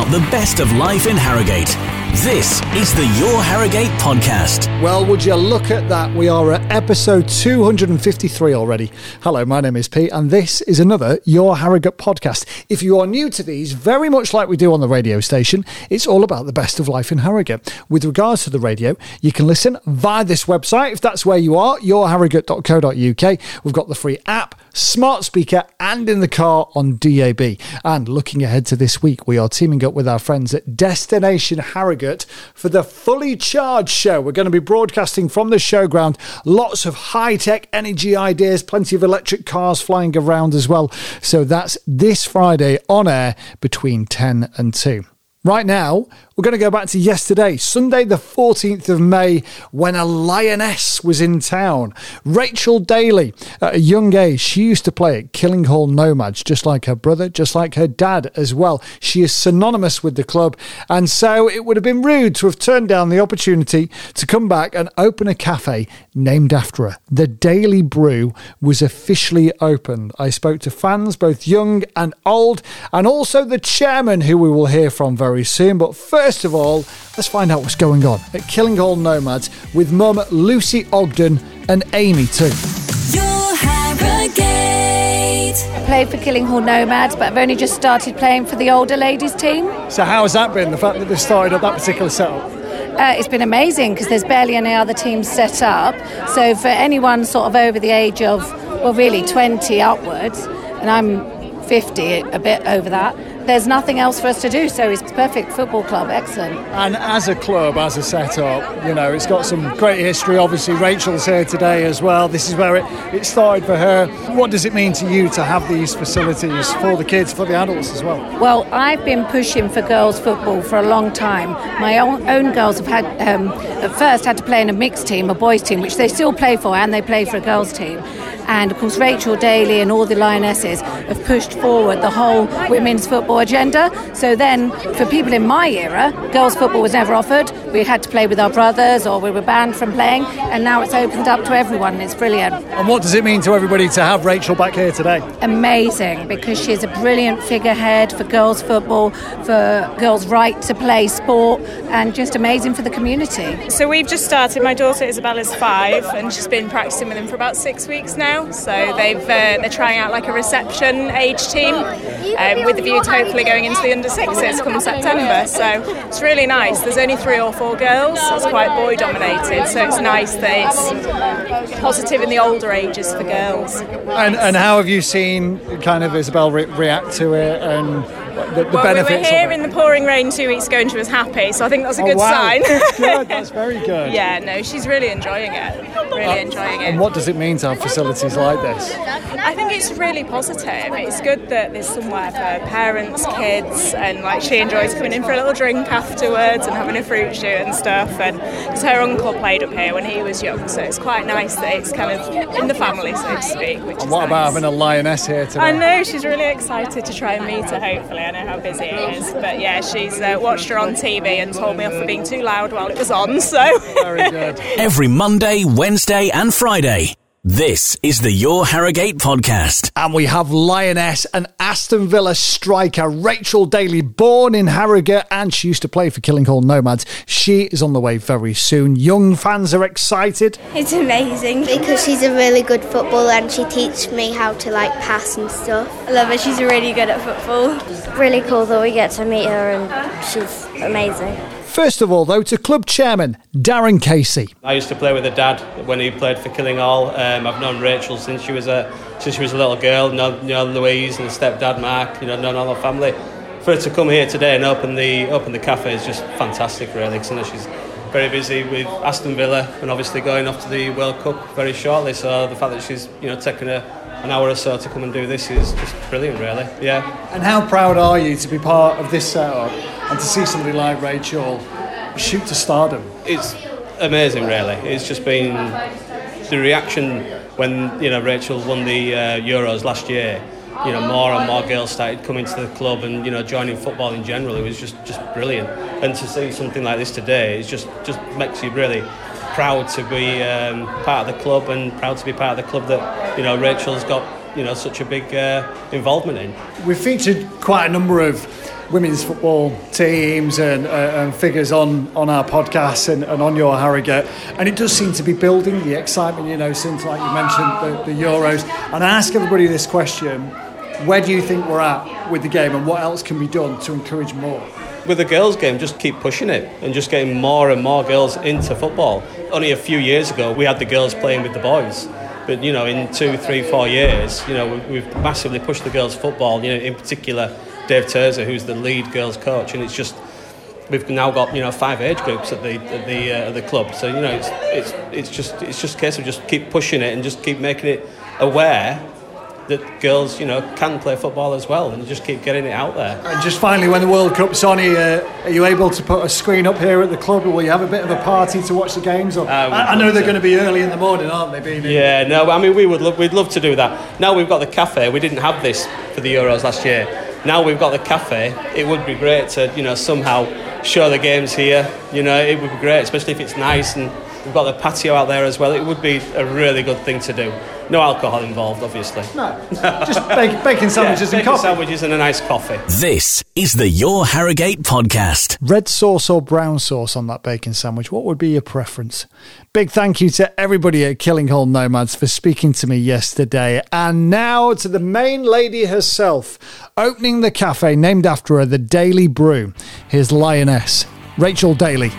about the best of life in Harrogate. This is the Your Harrogate podcast. Well, would you look at that? We are at episode 253 already. Hello, my name is Pete, and this is another Your Harrogate podcast. If you are new to these, very much like we do on the radio station, it's all about the best of life in Harrogate. With regards to the radio, you can listen via this website if that's where you are, yourharrogate.co.uk. We've got the free app, smart speaker, and in the car on DAB. And looking ahead to this week, we are teaming up with our friends at Destination Harrogate for the Fully Charged show. We're going to be broadcasting from the showground. Lots of high tech energy ideas, plenty of electric cars flying around as well. So that's this Friday on air between 10 and 2. Right now, we're going to go back to yesterday, Sunday, the 14th of May, when a lioness was in town. Rachel Daly, at a young age, she used to play at Killinghall Nomads, just like her brother, just like her dad as well. She is synonymous with the club, and so it would have been rude to have turned down the opportunity to come back and open a cafe named after her. The Daly Brew was officially opened. I spoke to fans, both young and old, and also the chairman, who we will hear from very soon. But first, First of all, let's find out what's going on at Killinghall Nomads with mum Lucy Ogden and Amy too. Your Harrogate. I played for Killinghall Nomads, but I've only just started playing for the older ladies team. So how has that been? The fact that they've started up that particular setup. Uh, it's been amazing because there's barely any other teams set up. So for anyone sort of over the age of, well, really 20 upwards, and I'm 50, a bit over that, there's nothing else for us to do. So it's perfect football club, excellent. And as a club, as a setup, you know, it's got some great history. Obviously, Rachel's here today as well. This is where it, it started for her. What does it mean to you to have these facilities for the kids, for the adults as well? Well, I've been pushing for girls' football for a long time. My own, own girls have had, um, at first, had to play in a mixed team, a boys' team, which they still play for, and they play for a girls' team. And of course, Rachel Daly and all the Lionesses have pushed forward the whole women's football agenda. So then, for people in my era, girls' football was never offered. We had to play with our brothers or we were banned from playing. And now it's opened up to everyone. And it's brilliant. And what does it mean to everybody to have Rachel back here today? Amazing, because she's a brilliant figurehead for girls' football, for girls' right to play sport, and just amazing for the community. So we've just started. My daughter Isabella's five, and she's been practicing with them for about six weeks now. So they've uh, they're trying out like a reception age team um, with the view to hopefully going into the under sixes come September. So it's really nice. There's only three or four girls. It's quite boy dominated. So it's nice that it's positive in the older ages for girls. And, and how have you seen kind of Isabel re- react to it and the, the well, benefits? we were here in the pouring rain two weeks ago and she was happy, so I think that's a Oh, good wow. sign. good. That's very good. yeah, no, she's really enjoying it. Really uh, enjoying it. And what does it mean to have facilities like this? I think it's really positive. It's good that there's somewhere for parents, kids, and like she enjoys coming in for a little drink afterwards and having a fruit shoot and stuff. And because her uncle played up here when he was young, so it's quite nice that it's kind of in the family, so to speak. Which And what about nice. having a lioness here today? I know she's really excited to try and meet her. Hopefully, I know how busy it is, but yeah, she's uh, watched her on TV and told me off for being too loud while it was on. So Very good. Every Monday, Wednesday, and Friday. This is the Your Harrogate podcast. And we have Lioness and Aston Villa striker Rachel Daly, born in Harrogate, and she used to play for Killinghall Nomads. She is on the way very soon. Young fans are excited. It's amazing because she's a really good footballer and she teaches me how to like pass and stuff. I love her. She's really good at football. Really cool that we get to meet her and she's amazing. First of all, though, to club chairman Darren Casey. I used to play with her dad when he played for Killinghall. Um, I've known Rachel since she was a since she was a little girl. Know, you know Louise and the stepdad Mark. You know, known all the family. For her to come here today and open the open the cafe is just fantastic, really. Because I know she's very busy with Aston Villa and obviously going off to the World Cup very shortly. So the fact that she's you know taken a, an hour or so to come and do this is just brilliant, really. Yeah. And how proud are you to be part of this setup and to see somebody like Rachel shoot to stardom? it's amazing, really. It's just been the reaction when you know Rachel won the uh, Euros last year. You know, more and more girls started coming to the club and you know joining football in general. It was just just brilliant. And to see something like this today, it just just makes you really proud to be um, part of the club and proud to be part of the club that you know Rachel's got you know such a big uh, involvement in. We've featured quite a number of women's football teams and, uh, and figures on, on our podcast and, and on your Harrogate. And it does seem to be building the excitement, you know, since, like you mentioned, the, the Euros. And I ask everybody this question where do you think we're at with the game and what else can be done to encourage more? with the girls' game, just keep pushing it and just getting more and more girls into football. Only a few years ago, we had the girls playing with the boys. But you know, in two, three, four years, you know, we've massively pushed the girls' football. You know, in particular, Dave Terza, who's the lead girls' coach, and it's just we've now got you know five age groups at the at the uh, at the club. So you know, it's it's it's just it's just a case of just keep pushing it and just keep making it aware that girls, you know, can play football as well, and just keep getting it out there. And just finally, when the World Cup's on, are you, uh, are you able to put a screen up here at the club, or will you have a bit of a party to watch the games? Or, I, I know they're to. going to be early in the morning, aren't they? Being in- Yeah, no, I mean we would love, we'd love to do that. Now we've got the cafe. We didn't have this for the Euros last year. Now we've got the cafe. It would be great to you know somehow show the games here. You know, it would be great, especially if it's nice and we've got the patio out there as well. It would be a really good thing to do. No alcohol involved, obviously. No, just bacon, bacon sandwiches Yeah, and bacon coffee. sandwiches and a nice coffee. This is the Your Harrogate podcast. Red sauce or brown sauce on that bacon sandwich? What would be your preference? Big thank you to everybody at Killing Killinghall Nomads for speaking to me yesterday. And now to the main lady herself, opening the cafe named after her, the Daly Brew. Here's Lioness, Rachel Daly.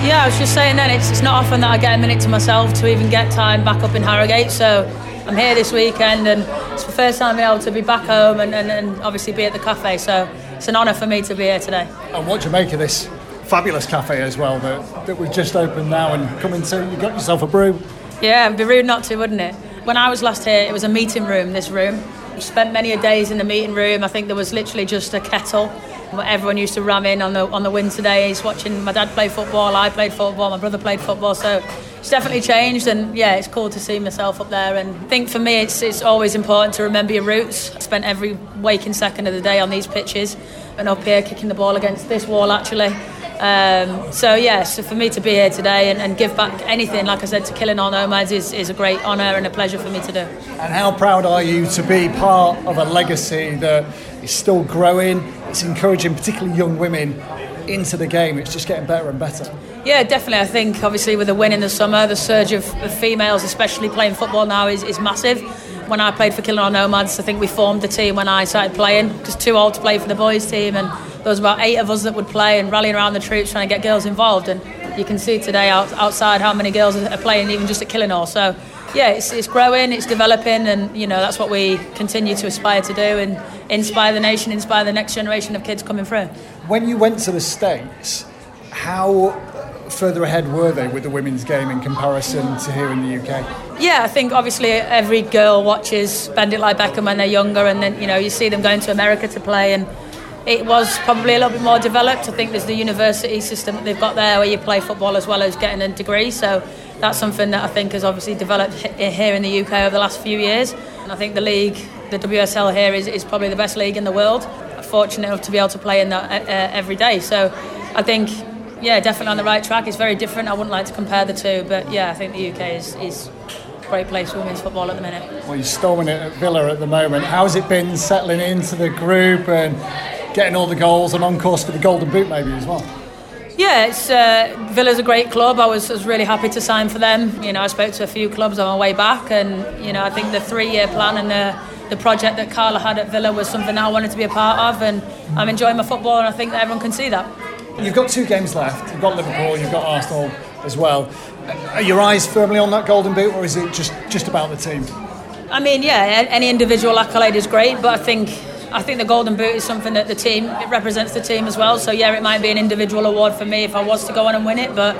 Yeah, I was just saying then, it's, it's not often that I get a minute to myself to even get time back up in Harrogate. So I'm here this weekend and it's the first time I'm able to be back home and, and, and obviously be at the cafe. So it's an honour for me to be here today. And what do you make of this fabulous cafe as well that, that we've just opened now and come into? You got yourself a brew. Yeah, it'd be rude not to, wouldn't it? When I was last here, it was a meeting room, this room. We spent many a days in the meeting room. I think there was literally just a kettle. Everyone used to ram in on the on the winter days, watching my dad play football. I played football. My brother played football. So it's definitely changed, and yeah, it's cool to see myself up there. And I think for me, it's it's always important to remember your roots. I spent every waking second of the day on these pitches, and up here kicking the ball against this wall actually. Um, so yeah, so for me to be here today and, and give back anything, like I said, to Killinghall Nomads is, is a great honour and a pleasure for me to do. And how proud are you to be part of a legacy that is still growing? It's encouraging, particularly young women, into the game. It's just getting better and better. Yeah, definitely. I think obviously with the win in the summer, the surge of, of females, especially playing football now, is, is massive. When I played for Killinghall Nomads, I think we formed the team when I started playing. Just too old to play for the boys' team, and there was about eight of us that would play and rallying around the troops trying to get girls involved. And you can see today out, outside how many girls are playing, even just at Killinghall. So yeah, it's, it's growing, it's developing, and you know that's what we continue to aspire to do and inspire the nation, inspire the next generation of kids coming through. When you went to the States, how further ahead were they with the women's game in comparison to here in the UK? Yeah, I think obviously every girl watches Bend It Like Beckham when they're younger, and then you know you see them going to America to play, and it was probably a little bit more developed. I think there's the university system that they've got there, where you play football as well as getting a degree. So that's something that I think has obviously developed here in the UK over the last few years. And I think the league, the WSL here, is, is probably the best league in the world. I'm fortunate enough to be able to play in that uh, every day. So I think yeah, definitely on the right track. It's very different. I wouldn't like to compare the two, but yeah, I think the UK is, is a great place for women's football at the minute. Well, you're storming it at Villa at the moment. How's it been settling into the group and getting all the goals and on course for the Golden Boot maybe as well? Yeah, it's uh, Villa's a great club. I was, was really happy to sign for them. You know, I spoke to a few clubs on my way back, and you know, I think the three-year plan and the the project that Carla had at Villa was something that I wanted to be a part of, and I'm enjoying my football, and I think that everyone can see that. You've got two games left. You've got Liverpool, you've got Arsenal as well. Are your eyes firmly on that Golden Boot, or is it just, just about the team? I mean, yeah, any individual accolade is great, but I think I think the Golden Boot is something that the team it represents the team as well. So yeah, it might be an individual award for me if I was to go on and win it, but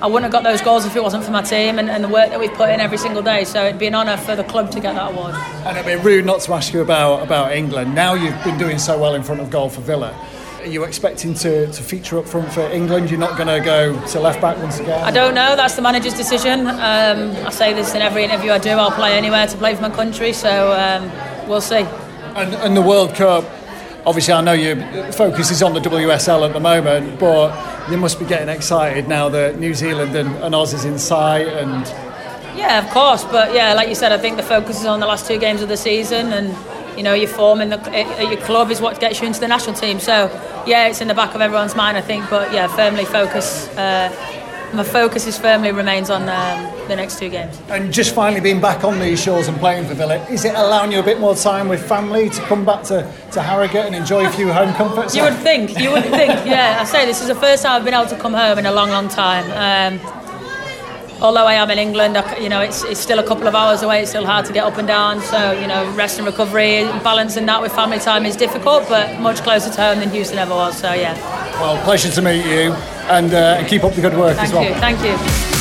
I wouldn't have got those goals if it wasn't for my team and, and the work that we've put in every single day. So it'd be an honour for the club to get that award. And it'd be rude not to ask you about, about England. Now you've been doing so well in front of goal for Villa. Are you expecting to, to feature up front for England? You're not going to go to left back once again? I don't know. That's the manager's decision. Um, I say this in every interview I do. I'll play anywhere to play for my country. So um, we'll see. And, and the World Cup, obviously, I know your focus is on the WSL at the moment, but you must be getting excited now that New Zealand and, and Oz is in sight. And Yeah, of course. But yeah, like you said, I think the focus is on the last two games of the season, and you know, your form in the, at your club is what gets you into the national team. So, yeah, it's in the back of everyone's mind, I think. But yeah, firmly focus. Uh, my focus is firmly remains on um, the next two games. And just finally being back on these shores and playing for Villa, is it allowing you a bit more time with family to come back to, to Harrogate and enjoy a few home comforts? You would think, you would think, yeah. I say this is the first time I've been able to come home in a long, long time. Um, although I am in England, I, you know, it's, it's still a couple of hours away. It's still hard to get up and down. So, you know, rest and recovery, balancing that with family time is difficult, but much closer to home than Houston ever was. So, yeah. Well, pleasure to meet you and, uh, and keep up the good work Thank as well. you. Thank you.